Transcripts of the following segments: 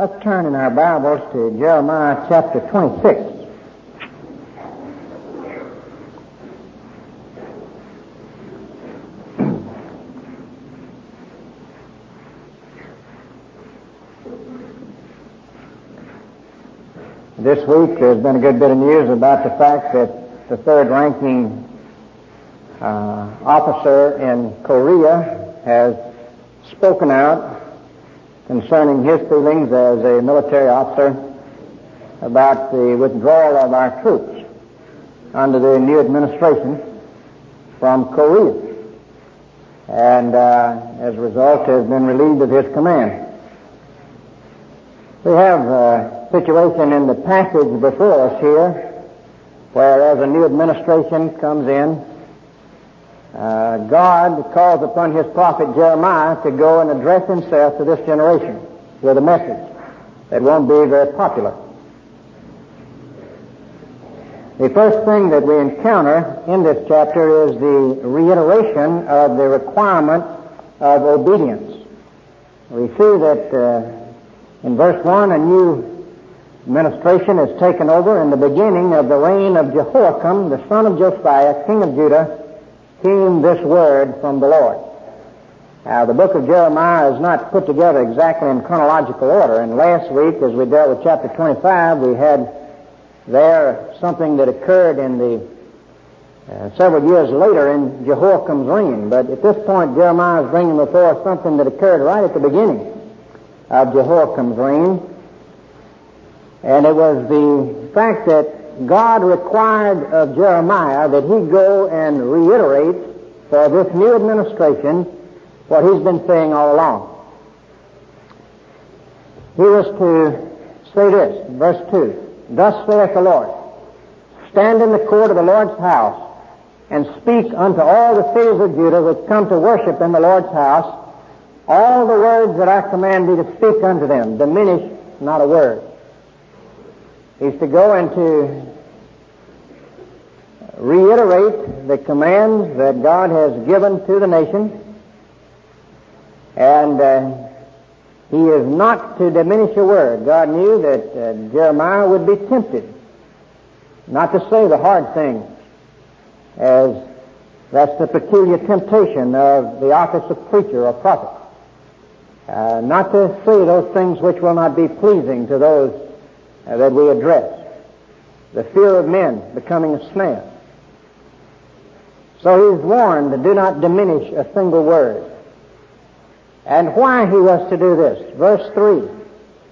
Let's turn in our Bibles to Jeremiah chapter 26. This week there's been a good bit of news about the fact that the third ranking uh, officer in Korea has spoken out concerning his feelings as a military officer about the withdrawal of our troops under the new administration from Korea. And uh, as a result has been relieved of his command. We have a situation in the passage before us here, where as a new administration comes in, uh, God calls upon his prophet Jeremiah to go and address himself to this generation with a message that won't be very popular. The first thing that we encounter in this chapter is the reiteration of the requirement of obedience. We see that uh, in verse 1, a new administration is taken over in the beginning of the reign of Jehoiakim, the son of Josiah, king of Judah, came this word from the Lord. Now, the book of Jeremiah is not put together exactly in chronological order, and last week, as we dealt with chapter 25, we had there something that occurred in the uh, several years later in Jehoiakim's reign. But at this point, Jeremiah is bringing before us something that occurred right at the beginning of Jehoiakim's reign. And it was the fact that God required of Jeremiah that he go and reiterate for this new administration what he's been saying all along. He was to say this, verse 2, Thus saith the Lord, Stand in the court of the Lord's house, and speak unto all the cities of Judah which come to worship in the Lord's house, all the words that I command thee to speak unto them, diminish not a word is to go and to reiterate the commands that God has given to the nation, and uh, he is not to diminish a word. God knew that uh, Jeremiah would be tempted not to say the hard things, as that's the peculiar temptation of the office of preacher or prophet. Uh, not to say those things which will not be pleasing to those uh, that we address. The fear of men becoming a snare. So he's warned to do not diminish a single word. And why he was to do this. Verse 3.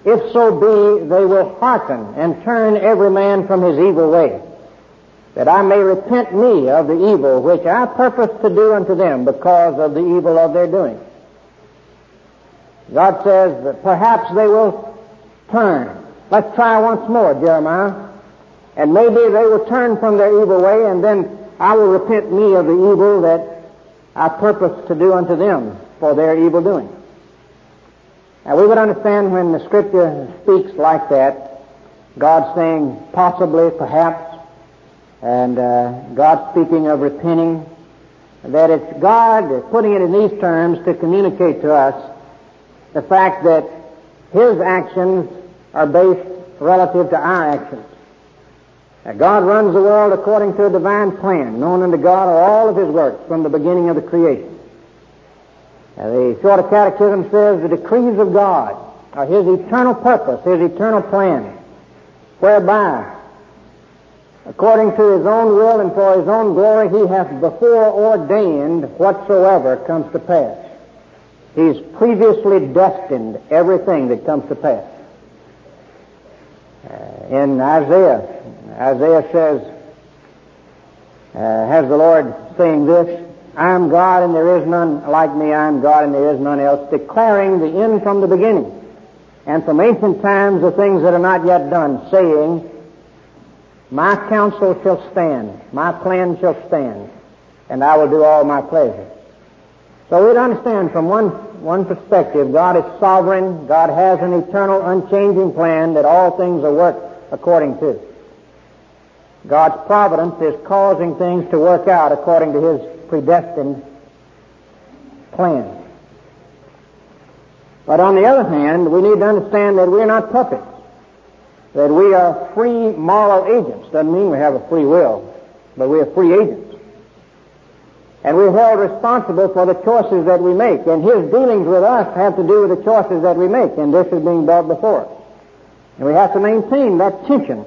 If so be they will hearken and turn every man from his evil way, that I may repent me of the evil which I purpose to do unto them because of the evil of their doing. God says that perhaps they will turn Let's try once more, Jeremiah. And maybe they will turn from their evil way, and then I will repent me of the evil that I purpose to do unto them for their evil doing. Now we would understand when the scripture speaks like that, God saying possibly, perhaps, and uh, God speaking of repenting, that it's God putting it in these terms to communicate to us the fact that His actions are based relative to our actions. God runs the world according to a divine plan. Known unto God are all of His works from the beginning of the creation. Now, the Shorter Catechism says the decrees of God are His eternal purpose, His eternal plan, whereby, according to His own will and for His own glory, He hath before ordained whatsoever comes to pass. He's previously destined everything that comes to pass. Uh, in Isaiah, Isaiah says, uh, has the Lord saying this, I am God and there is none like me, I am God and there is none else, declaring the end from the beginning, and from ancient times the things that are not yet done, saying, My counsel shall stand, my plan shall stand, and I will do all my pleasure. So we'd understand from one, one perspective, God is sovereign, God has an eternal, unchanging plan that all things are worked according to. God's providence is causing things to work out according to His predestined plan. But on the other hand, we need to understand that we're not puppets. That we are free moral agents. Doesn't mean we have a free will, but we are free agents. And we're held responsible for the choices that we make. And his dealings with us have to do with the choices that we make. And this is being brought before us. And we have to maintain that tension.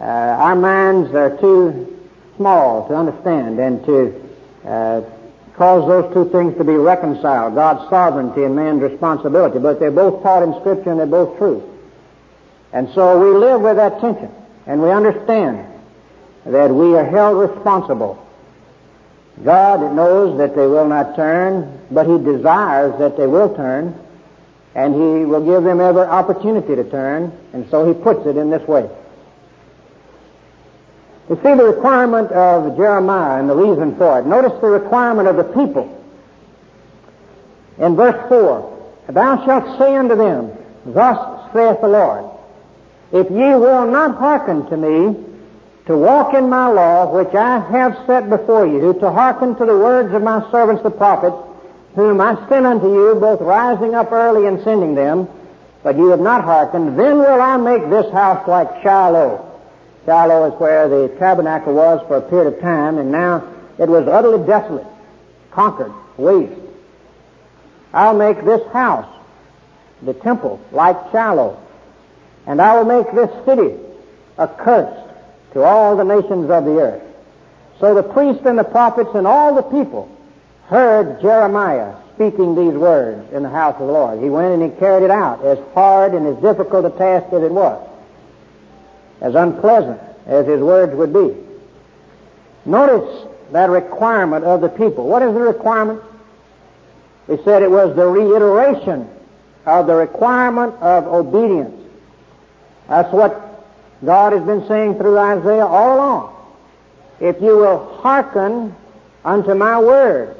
Uh, our minds are too small to understand and to uh, cause those two things to be reconciled, God's sovereignty and man's responsibility. But they're both taught in Scripture and they're both true. And so we live with that tension and we understand that we are held responsible God knows that they will not turn, but He desires that they will turn, and He will give them every opportunity to turn, and so He puts it in this way. You see the requirement of Jeremiah and the reason for it. Notice the requirement of the people. In verse 4, Thou shalt say unto them, Thus saith the Lord, If ye will not hearken to me, to walk in my law, which I have set before you, to hearken to the words of my servants the prophets, whom I sent unto you, both rising up early and sending them, but you have not hearkened, then will I make this house like Shiloh. Shiloh is where the tabernacle was for a period of time, and now it was utterly desolate, conquered, waste. I'll make this house, the temple, like Shiloh, and I will make this city accursed to all the nations of the earth. So the priests and the prophets and all the people heard Jeremiah speaking these words in the house of the Lord. He went and he carried it out, as hard and as difficult a task as it was, as unpleasant as his words would be. Notice that requirement of the people. What is the requirement? He said it was the reiteration of the requirement of obedience. That's what God has been saying through Isaiah all along. If you will hearken unto my words,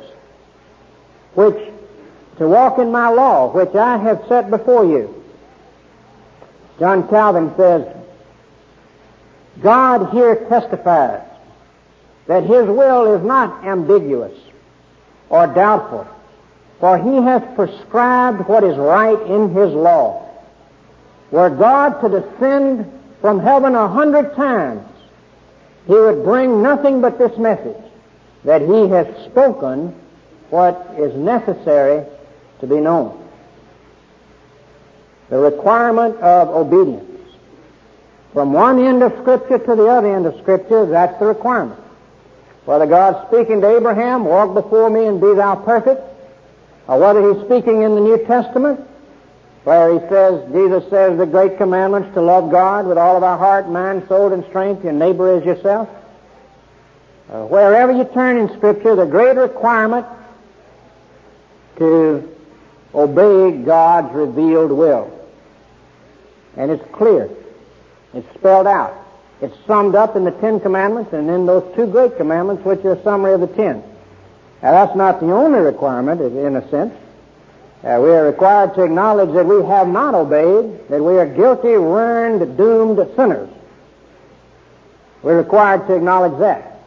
which to walk in my law, which I have set before you. John Calvin says, God here testifies that his will is not ambiguous or doubtful, for he has prescribed what is right in his law. Were God to descend from heaven a hundred times, he would bring nothing but this message that he has spoken what is necessary to be known. The requirement of obedience. From one end of Scripture to the other end of Scripture, that's the requirement. Whether God's speaking to Abraham, walk before me and be thou perfect, or whether he's speaking in the New Testament, where he says, Jesus says the great commandments to love God with all of our heart, mind, soul, and strength, your neighbor as yourself. Uh, wherever you turn in Scripture, the great requirement to obey God's revealed will. And it's clear. It's spelled out. It's summed up in the Ten Commandments and in those two great commandments, which are a summary of the Ten. Now, that's not the only requirement, in a sense. Uh, we are required to acknowledge that we have not obeyed, that we are guilty, ruined, doomed sinners. We're required to acknowledge that.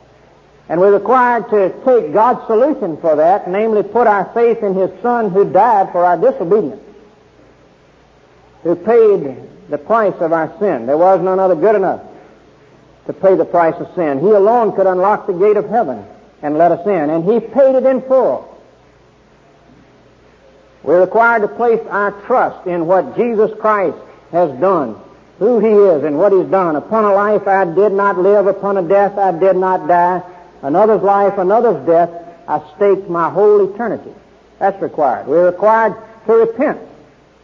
And we're required to take God's solution for that, namely put our faith in His Son who died for our disobedience, who paid the price of our sin. There was none other good enough to pay the price of sin. He alone could unlock the gate of heaven and let us in, and He paid it in full. We're required to place our trust in what Jesus Christ has done, who He is and what He's done. Upon a life I did not live, upon a death I did not die, another's life, another's death, I staked my whole eternity. That's required. We're required to repent,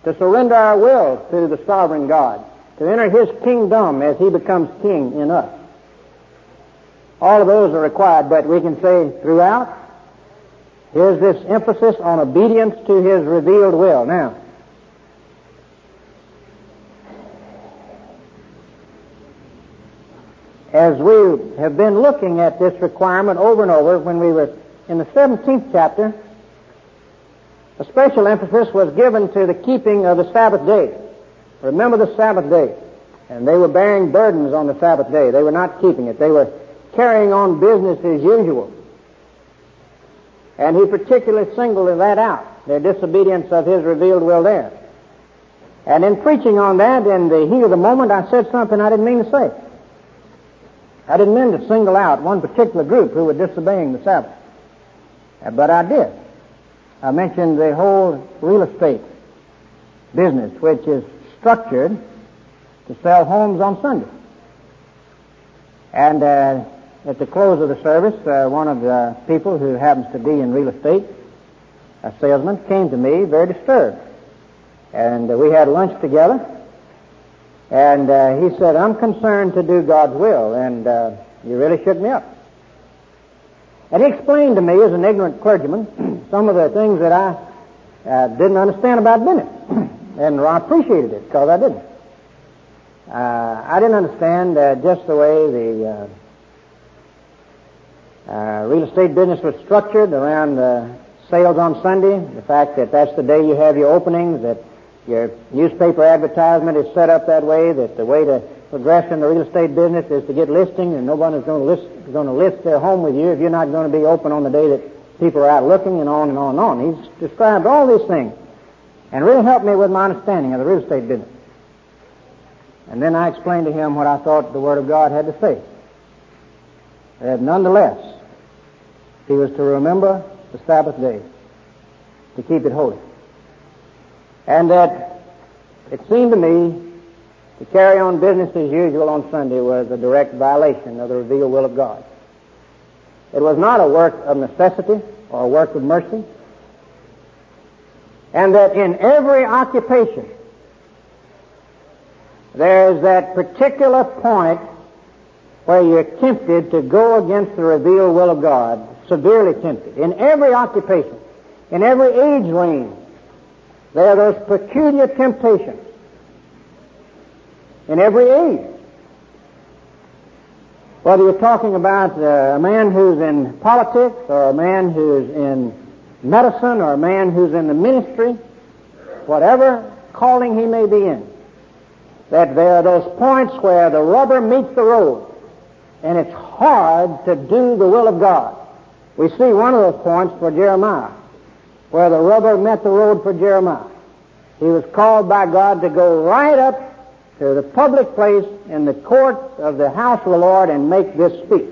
to surrender our will to the sovereign God, to enter His kingdom as He becomes king in us. All of those are required, but we can say throughout, Here's this emphasis on obedience to His revealed will. Now, as we have been looking at this requirement over and over when we were in the 17th chapter, a special emphasis was given to the keeping of the Sabbath day. Remember the Sabbath day. And they were bearing burdens on the Sabbath day. They were not keeping it. They were carrying on business as usual. And he particularly singled that out. their disobedience of His revealed will there. And in preaching on that, in the heat of the moment, I said something I didn't mean to say. I didn't mean to single out one particular group who were disobeying the Sabbath. But I did. I mentioned the whole real estate business, which is structured to sell homes on Sunday. And uh, at the close of the service, uh, one of the people who happens to be in real estate, a salesman, came to me very disturbed. And uh, we had lunch together. And uh, he said, I'm concerned to do God's will. And uh, you really shook me up. And he explained to me, as an ignorant clergyman, some of the things that I uh, didn't understand about business. and I appreciated it because I didn't. Uh, I didn't understand uh, just the way the uh, uh, real estate business was structured around uh, sales on Sunday, the fact that that's the day you have your openings, that your newspaper advertisement is set up that way, that the way to progress in the real estate business is to get listing, and nobody's going list going to list their home with you if you're not going to be open on the day that people are out looking, and on and on and on. He's described all these things, and really helped me with my understanding of the real estate business. And then I explained to him what I thought the Word of God had to say. That nonetheless, he was to remember the Sabbath day, to keep it holy. And that it seemed to me to carry on business as usual on Sunday was a direct violation of the revealed will of God. It was not a work of necessity or a work of mercy. And that in every occupation, there's that particular point where you're tempted to go against the revealed will of God severely tempted. In every occupation, in every age range, there are those peculiar temptations. In every age. Whether you're talking about uh, a man who's in politics or a man who's in medicine or a man who's in the ministry, whatever calling he may be in, that there are those points where the rubber meets the road and it's hard to do the will of God. We see one of those points for Jeremiah, where the rubber met the road for Jeremiah. He was called by God to go right up to the public place in the court of the house of the Lord and make this speech.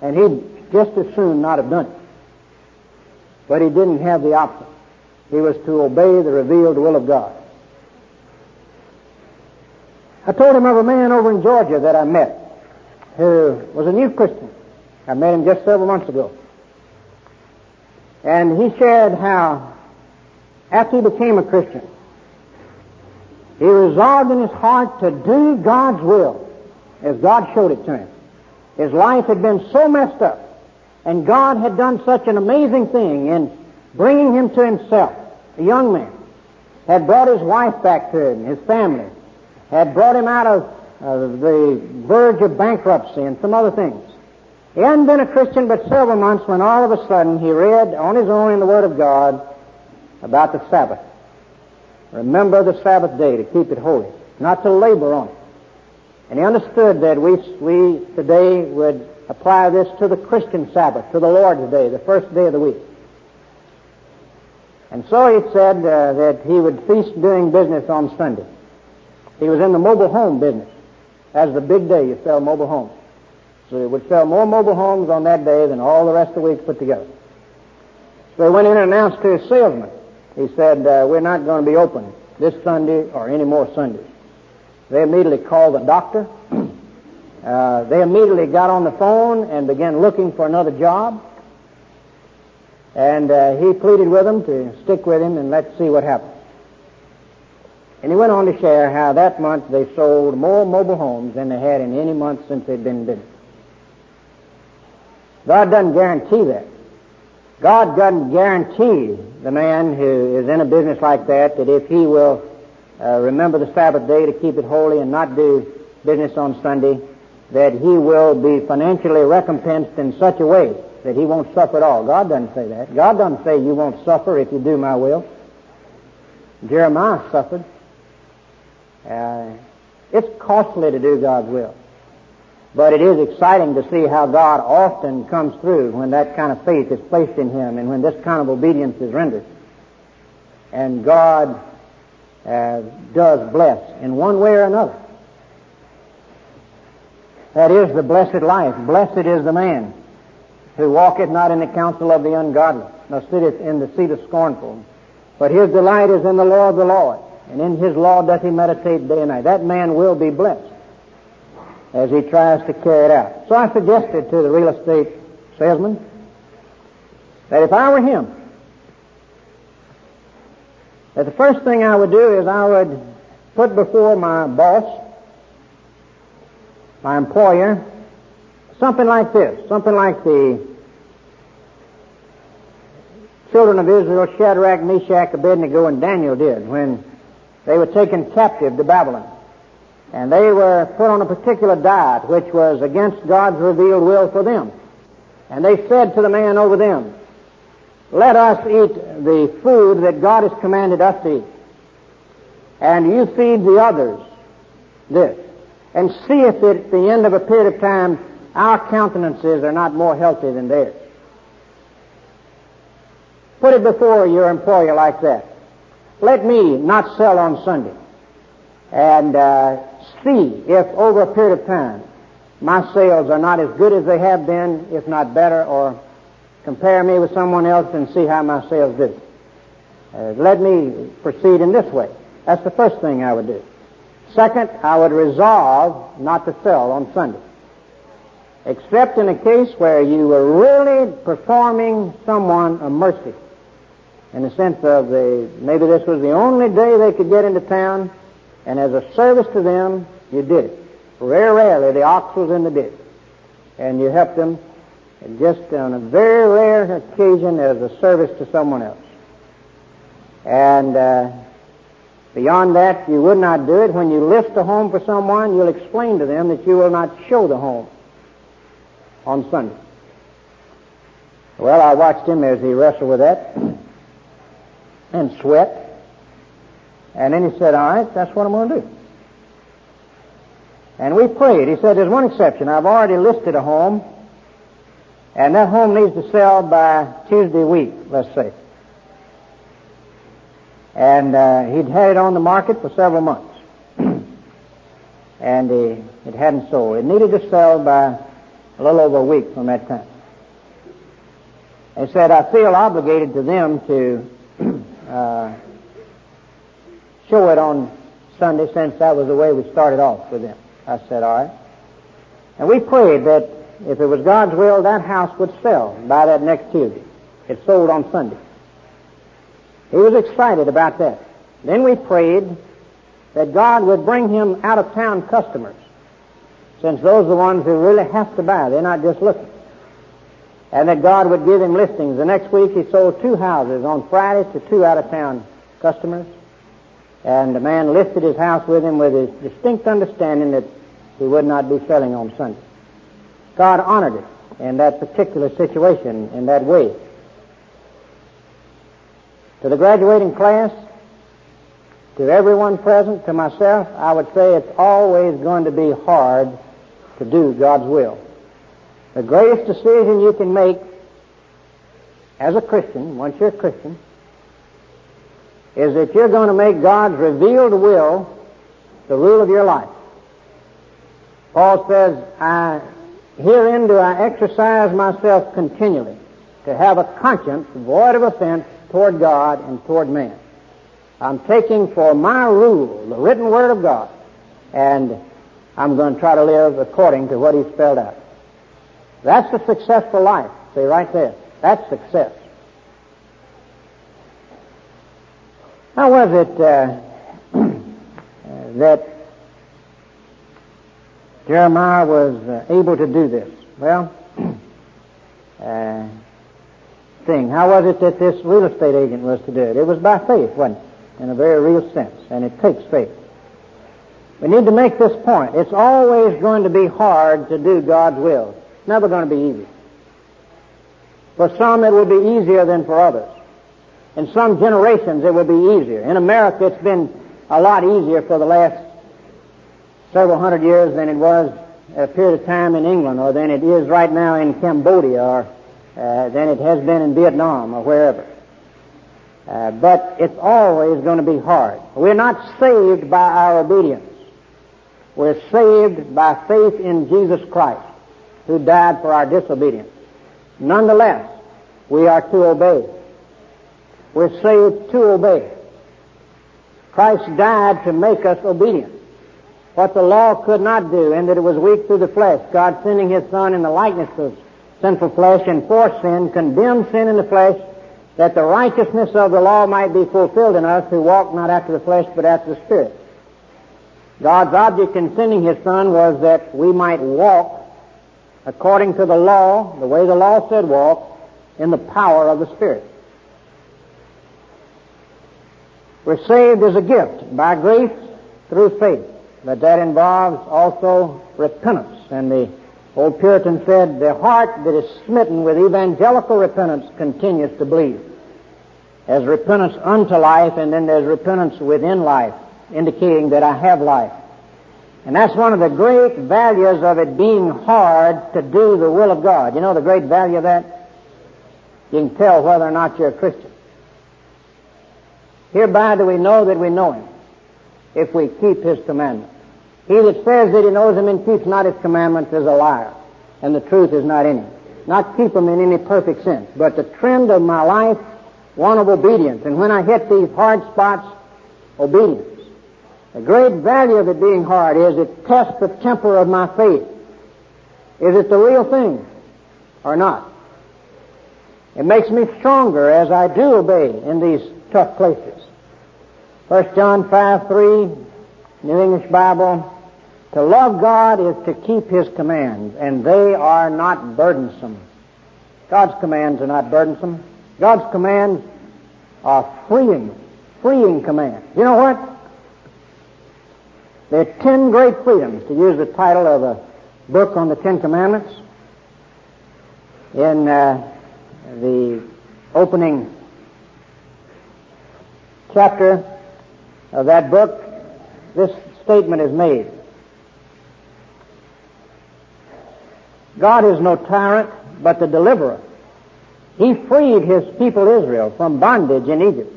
And he'd just as soon not have done it. But he didn't have the option. He was to obey the revealed will of God. I told him of a man over in Georgia that I met who was a new Christian. I met him just several months ago. And he shared how, after he became a Christian, he resolved in his heart to do God's will as God showed it to him. His life had been so messed up, and God had done such an amazing thing in bringing him to himself. A young man had brought his wife back to him, his family, had brought him out of uh, the verge of bankruptcy and some other things. He hadn't been a Christian but several months when all of a sudden he read on his own in the Word of God about the Sabbath. Remember the Sabbath day to keep it holy, not to labor on it. And he understood that we, we today would apply this to the Christian Sabbath, to the Lord's Day, the first day of the week. And so he said uh, that he would cease doing business on Sunday. He was in the mobile home business. That's the big day you sell mobile homes. So he would sell more mobile homes on that day than all the rest of the week put together. So he went in and announced to his salesman. He said, uh, we're not going to be open this Sunday or any more Sundays. They immediately called the doctor. uh, they immediately got on the phone and began looking for another job. And uh, he pleaded with them to stick with him and let's see what happens. And he went on to share how that month they sold more mobile homes than they had in any month since they'd been in business. God doesn't guarantee that. God doesn't guarantee the man who is in a business like that that if he will uh, remember the Sabbath day to keep it holy and not do business on Sunday, that he will be financially recompensed in such a way that he won't suffer at all. God doesn't say that. God doesn't say you won't suffer if you do my will. Jeremiah suffered. Uh, it's costly to do God's will. But it is exciting to see how God often comes through when that kind of faith is placed in him and when this kind of obedience is rendered. And God uh, does bless in one way or another. That is the blessed life. Blessed is the man who walketh not in the counsel of the ungodly, nor sitteth in the seat of scornful. But his delight is in the law of the Lord, and in his law doth he meditate day and night. That man will be blessed as he tries to carry it out. So I suggested to the real estate salesman that if I were him, that the first thing I would do is I would put before my boss, my employer, something like this, something like the children of Israel, Shadrach, Meshach, Abednego, and Daniel did when they were taken captive to Babylon. And they were put on a particular diet which was against God's revealed will for them. And they said to the man over them, let us eat the food that God has commanded us to eat. And you feed the others this. And see if at the end of a period of time our countenances are not more healthy than theirs. Put it before your employer like that. Let me not sell on Sunday. And uh, see if over a period of time my sales are not as good as they have been, if not better, or compare me with someone else and see how my sales do. Uh, let me proceed in this way. That's the first thing I would do. Second, I would resolve not to sell on Sunday. Except in a case where you were really performing someone a mercy. In the sense of the, maybe this was the only day they could get into town, and as a service to them, you did it. Very rarely the ox was in the ditch. And you helped them just on a very rare occasion as a service to someone else. And uh, beyond that, you would not do it. When you list a home for someone, you'll explain to them that you will not show the home on Sunday. Well, I watched him as he wrestled with that and sweat. And then he said, all right, that's what I'm going to do. And we prayed. He said, there's one exception. I've already listed a home, and that home needs to sell by Tuesday week, let's say. And uh, he'd had it on the market for several months. and uh, it hadn't sold. It needed to sell by a little over a week from that time. He said, I feel obligated to them to uh, show it on Sunday since that was the way we started off with them. I said, all right. And we prayed that if it was God's will, that house would sell by that next Tuesday. It sold on Sunday. He was excited about that. Then we prayed that God would bring him out of town customers, since those are the ones who really have to buy. They're not just looking. And that God would give him listings. The next week he sold two houses on Friday to two out of town customers. And the man listed his house with him with his distinct understanding that he would not be selling on Sunday. God honored it in that particular situation in that way. To the graduating class, to everyone present, to myself, I would say it's always going to be hard to do God's will. The greatest decision you can make as a Christian, once you're a Christian, is that you're going to make God's revealed will the rule of your life. Paul says, I, herein do I exercise myself continually to have a conscience void of offense toward God and toward man. I'm taking for my rule the written word of God, and I'm going to try to live according to what he spelled out. That's a successful life. See right there. That's success. How was it uh, that Jeremiah was uh, able to do this? Well, uh, thing. How was it that this real estate agent was to do it? It was by faith, wasn't it? In a very real sense, and it takes faith. We need to make this point. It's always going to be hard to do God's will. It's never going to be easy. For some, it will be easier than for others. In some generations, it will be easier. In America, it's been a lot easier for the last several hundred years than it was a period of time in England or than it is right now in Cambodia or uh, than it has been in Vietnam or wherever. Uh, but it's always going to be hard. We're not saved by our obedience. We're saved by faith in Jesus Christ, who died for our disobedience. Nonetheless, we are to obey. We're saved to obey. Christ died to make us obedient. What the law could not do, and that it was weak through the flesh, God sending His Son in the likeness of sinful flesh and for sin, condemned sin in the flesh, that the righteousness of the law might be fulfilled in us who walk not after the flesh but after the Spirit. God's object in sending His Son was that we might walk according to the law, the way the law said walk, in the power of the Spirit. We're saved as a gift by grace through faith, but that involves also repentance. And the old Puritan said, the heart that is smitten with evangelical repentance continues to bleed. There's repentance unto life, and then there's repentance within life, indicating that I have life. And that's one of the great values of it being hard to do the will of God. You know the great value of that? You can tell whether or not you're a Christian. Hereby do we know that we know Him, if we keep His commandments. He that says that he knows Him and keeps not His commandments is a liar, and the truth is not in him. Not keep them in any perfect sense, but the trend of my life, one of obedience. And when I hit these hard spots, obedience. The great value of it being hard is it tests the temper of my faith. Is it the real thing or not? It makes me stronger as I do obey in these tough places. 1 John 5, 3, New English Bible, to love God is to keep His commands, and they are not burdensome. God's commands are not burdensome. God's commands are freeing, freeing commands. You know what? There are ten great freedoms, to use the title of a book on the Ten Commandments. In uh, the opening chapter of that book, this statement is made. God is no tyrant, but the deliverer. He freed his people Israel from bondage in Egypt.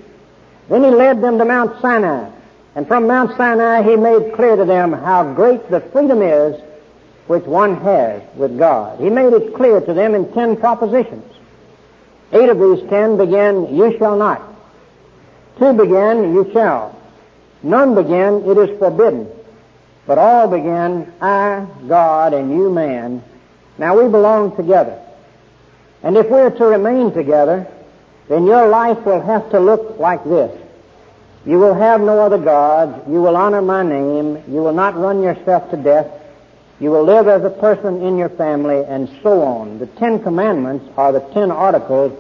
Then he led them to Mount Sinai and from Mount Sinai, he made clear to them how great the freedom is which one has with God. He made it clear to them in ten propositions. Eight of these ten began, you shall not. Two began, you shall. None began, it is forbidden. But all began, I, God, and you, man. Now we belong together. And if we're to remain together, then your life will have to look like this. You will have no other gods. You will honor my name. You will not run yourself to death. You will live as a person in your family, and so on. The Ten Commandments are the ten articles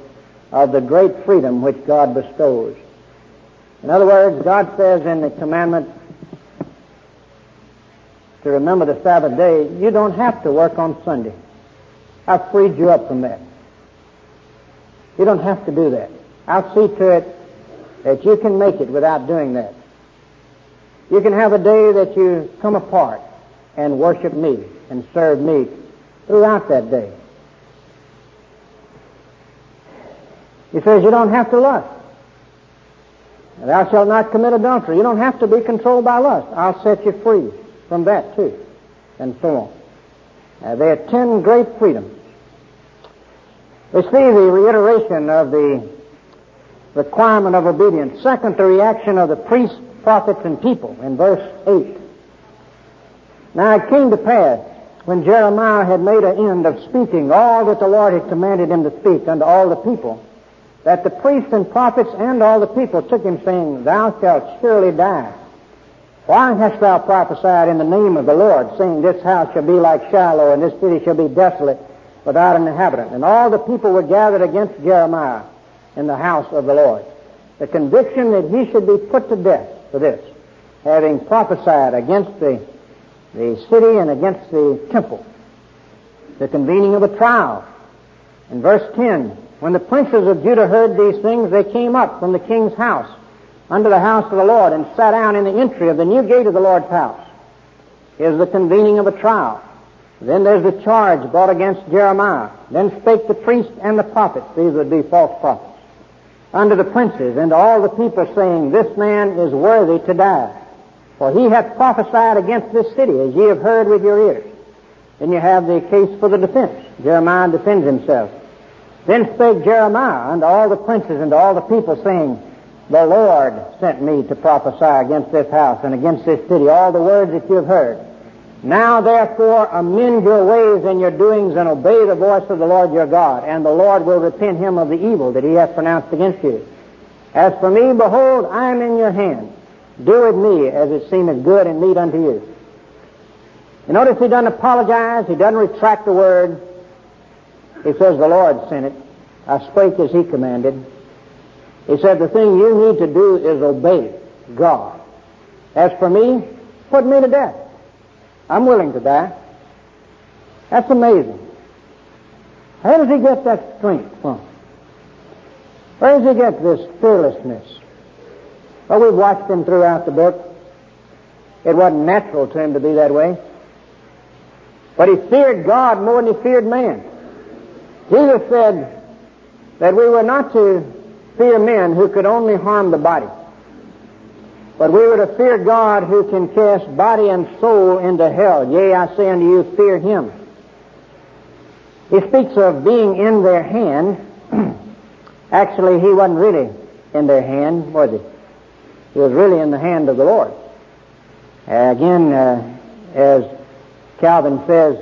of the great freedom which God bestows. In other words, God says in the commandment to remember the Sabbath day, you don't have to work on Sunday. I've freed you up from that. You don't have to do that. I'll see to it that you can make it without doing that. You can have a day that you come apart and worship me and serve me throughout that day. He says you don't have to lust. Thou shalt not commit adultery. You don't have to be controlled by lust. I'll set you free from that too. And so on. Uh, there are ten great freedoms. We see the reiteration of the requirement of obedience. Second, the reaction of the priests, prophets, and people in verse 8. Now it came to pass when Jeremiah had made an end of speaking all that the Lord had commanded him to speak unto all the people, that the priests and prophets and all the people took him, saying, Thou shalt surely die. Why hast thou prophesied in the name of the Lord, saying, This house shall be like Shiloh, and this city shall be desolate without an inhabitant? And all the people were gathered against Jeremiah in the house of the Lord. The conviction that he should be put to death for this, having prophesied against the, the city and against the temple. The convening of a trial. In verse 10, when the princes of Judah heard these things, they came up from the king's house unto the house of the Lord and sat down in the entry of the new gate of the Lord's house. Here's the convening of a trial. Then there's the charge brought against Jeremiah. Then spake the priest and the prophets. These would be false prophets. unto the princes and all the people, saying, This man is worthy to die. For he hath prophesied against this city, as ye have heard with your ears. Then you have the case for the defense. Jeremiah defends himself. Then spake Jeremiah unto all the princes and to all the people, saying, The Lord sent me to prophesy against this house and against this city, all the words that you have heard. Now therefore amend your ways and your doings and obey the voice of the Lord your God, and the Lord will repent him of the evil that he hath pronounced against you. As for me, behold, I am in your hand. Do with me as it seemeth good and meet unto you. You notice he doesn't apologize, he doesn't retract the word. He says, The Lord sent it. I spake as he commanded. He said, The thing you need to do is obey God. As for me, put me to death. I'm willing to die. That's amazing. How does he get that strength from? Where does he get this fearlessness? Well, we've watched him throughout the book. It wasn't natural to him to be that way. But he feared God more than he feared man. Jesus said that we were not to fear men who could only harm the body. But we were to fear God who can cast body and soul into hell. Yea, I say unto you, fear him. He speaks of being in their hand. Actually, he wasn't really in their hand, was he? He was really in the hand of the Lord. Again, uh, as Calvin says,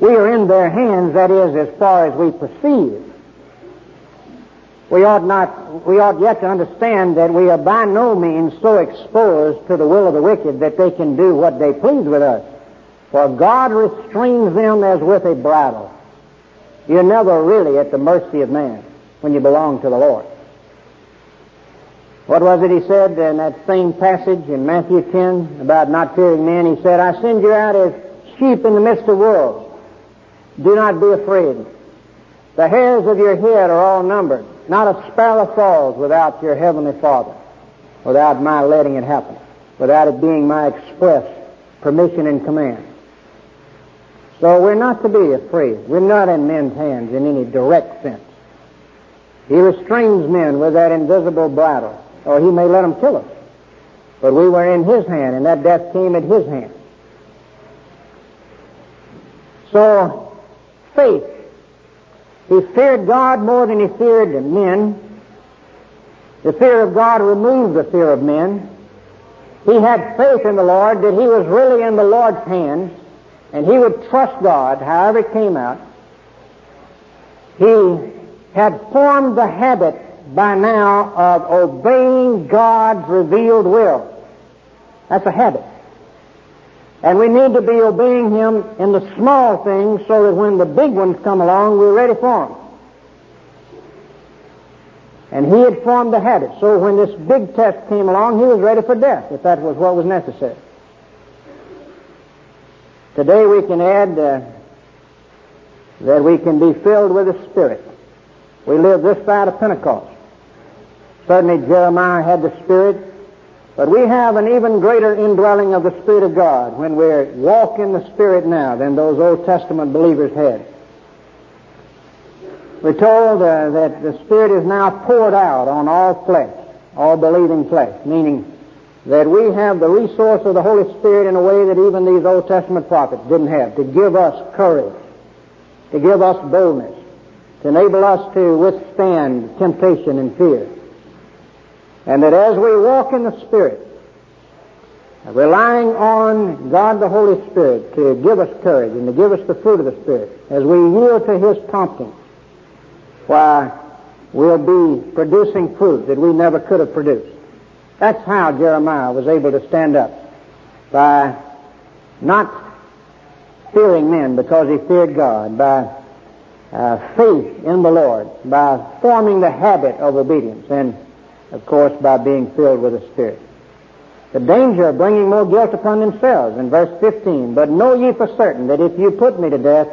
we are in their hands, that is, as far as we perceive we ought not, we ought yet to understand that we are by no means so exposed to the will of the wicked that they can do what they please with us. For God restrains them as with a bridle. You're never really at the mercy of man when you belong to the Lord. What was it he said in that same passage in Matthew 10 about not fearing men? He said, I send you out as sheep in the midst of wolves. Do not be afraid. The hairs of your head are all numbered. Not a sparrow falls without your heavenly Father, without my letting it happen, without it being my express permission and command. So we're not to be afraid. We're not in men's hands in any direct sense. He restrains men with that invisible bridle, or he may let them kill us. But we were in his hand, and that death came at his hand. So, faith he feared God more than he feared men. The fear of God removed the fear of men. He had faith in the Lord that he was really in the Lord's hands and he would trust God however it came out. He had formed the habit by now of obeying God's revealed will. That's a habit. And we need to be obeying Him in the small things so that when the big ones come along, we're ready for them. And he had formed the habit. So when this big test came along, he was ready for death, if that was what was necessary. Today we can add uh, that we can be filled with the Spirit. We live this side of Pentecost. Certainly Jeremiah had the Spirit. But we have an even greater indwelling of the Spirit of God when we walk in the Spirit now than those Old Testament believers had. We're told uh, that the Spirit is now poured out on all flesh, all believing flesh, meaning that we have the resource of the Holy Spirit in a way that even these Old Testament prophets didn't have, to give us courage, to give us boldness, to enable us to withstand temptation and fear. And that as we walk in the Spirit, relying on God the Holy Spirit to give us courage and to give us the fruit of the Spirit, as we yield to His prompting, why, we'll be producing fruit that we never could have produced. That's how Jeremiah was able to stand up by not fearing men because he feared God, by uh, faith in the Lord, by forming the habit of obedience, and of course, by being filled with the Spirit. The danger of bringing more guilt upon themselves in verse 15. But know ye for certain that if you put me to death,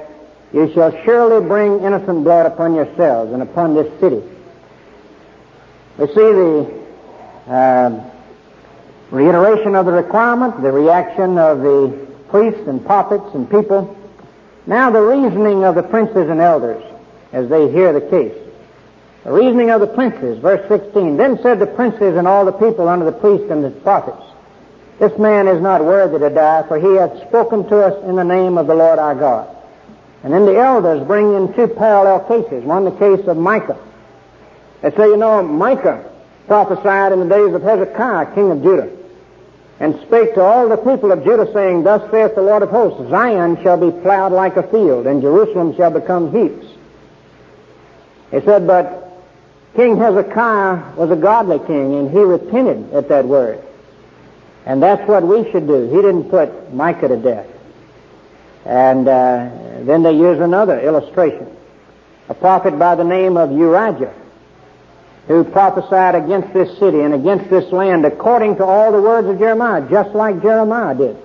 you shall surely bring innocent blood upon yourselves and upon this city. We see the uh, reiteration of the requirement, the reaction of the priests and prophets and people. Now the reasoning of the princes and elders as they hear the case. The reasoning of the princes, verse 16. Then said the princes and all the people unto the priests and the prophets, This man is not worthy to die, for he hath spoken to us in the name of the Lord our God. And then the elders bring in two parallel cases. One, the case of Micah. They say, you know, Micah prophesied in the days of Hezekiah, king of Judah, and spake to all the people of Judah, saying, Thus saith the Lord of hosts, Zion shall be plowed like a field, and Jerusalem shall become heaps. He said, but King Hezekiah was a godly king, and he repented at that word. And that's what we should do. He didn't put Micah to death. And uh, then they use another illustration. A prophet by the name of Urijah, who prophesied against this city and against this land according to all the words of Jeremiah, just like Jeremiah did.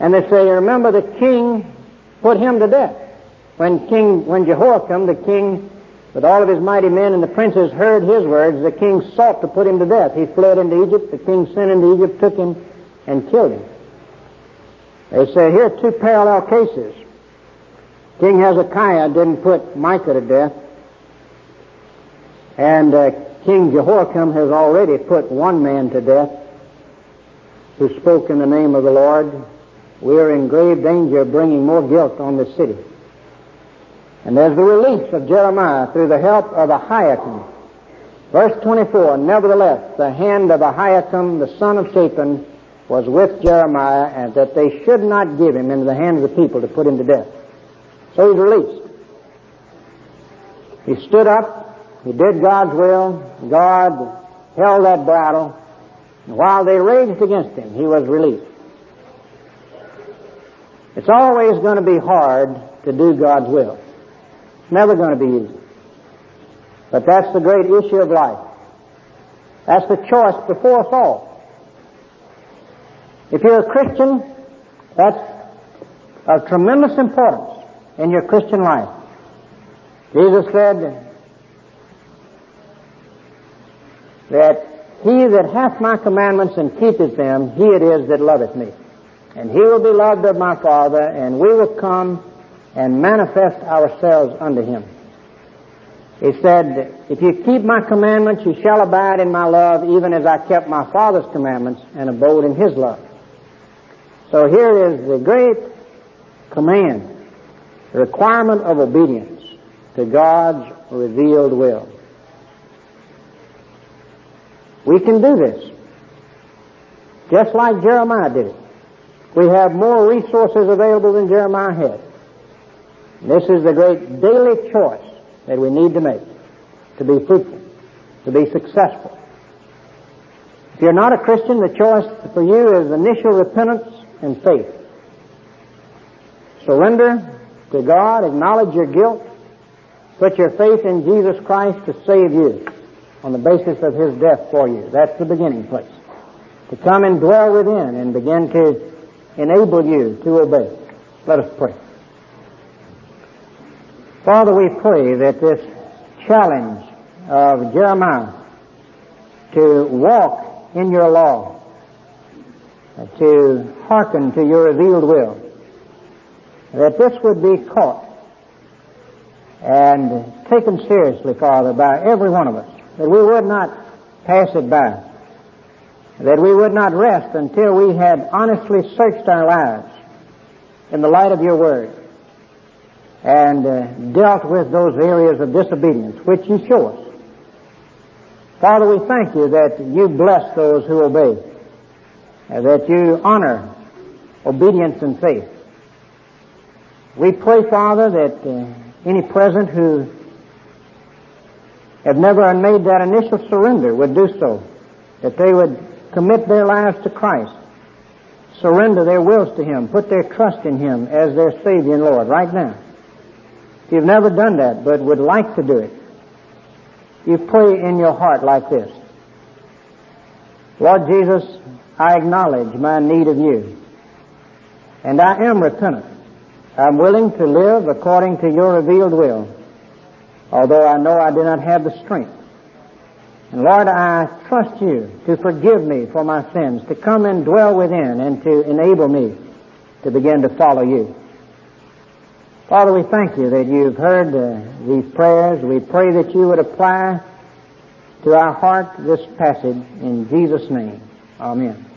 And they say, remember the king put him to death. When King, when Jehoiakim, the king but all of his mighty men and the princes heard his words. The king sought to put him to death. He fled into Egypt. The king sent into Egypt, took him, and killed him. They say here are two parallel cases. King Hezekiah didn't put Micah to death, and uh, King Jehoiakim has already put one man to death who spoke in the name of the Lord. We are in grave danger of bringing more guilt on the city. And there's the release of Jeremiah through the help of Ahikam. Verse 24, Nevertheless, the hand of Ahikam, the son of Shaphan, was with Jeremiah, and that they should not give him into the hands of the people to put him to death. So he's released. He stood up, he did God's will, God held that battle, and while they raged against him, he was released. It's always going to be hard to do God's will. Never going to be easy. But that's the great issue of life. That's the choice before us all. If you're a Christian, that's of tremendous importance in your Christian life. Jesus said that he that hath my commandments and keepeth them, he it is that loveth me. And he will be loved of my Father, and we will come and manifest ourselves unto him. He said, If you keep my commandments, you shall abide in my love, even as I kept my Father's commandments and abode in his love. So here is the great command, the requirement of obedience to God's revealed will. We can do this, just like Jeremiah did it. We have more resources available than Jeremiah had. This is the great daily choice that we need to make to be fruitful, to be successful. If you're not a Christian, the choice for you is initial repentance and faith. Surrender to God, acknowledge your guilt, put your faith in Jesus Christ to save you on the basis of His death for you. That's the beginning place. To come and dwell within and begin to enable you to obey. Let us pray. Father, we pray that this challenge of Jeremiah to walk in your law, uh, to hearken to your revealed will, that this would be caught and taken seriously, Father, by every one of us, that we would not pass it by, that we would not rest until we had honestly searched our lives in the light of your word and uh, dealt with those areas of disobedience which you show us. Father, we thank you that you bless those who obey, uh, that you honor obedience and faith. We pray, Father, that uh, any present who have never made that initial surrender would do so, that they would commit their lives to Christ, surrender their wills to Him, put their trust in Him as their Savior and Lord right now. You've never done that but would like to do it, you pray in your heart like this. Lord Jesus, I acknowledge my need of you. And I am repentant. I'm willing to live according to your revealed will, although I know I do not have the strength. And Lord, I trust you to forgive me for my sins, to come and dwell within, and to enable me to begin to follow you. Father, we thank you that you've heard uh, these prayers. We pray that you would apply to our heart this passage in Jesus' name. Amen.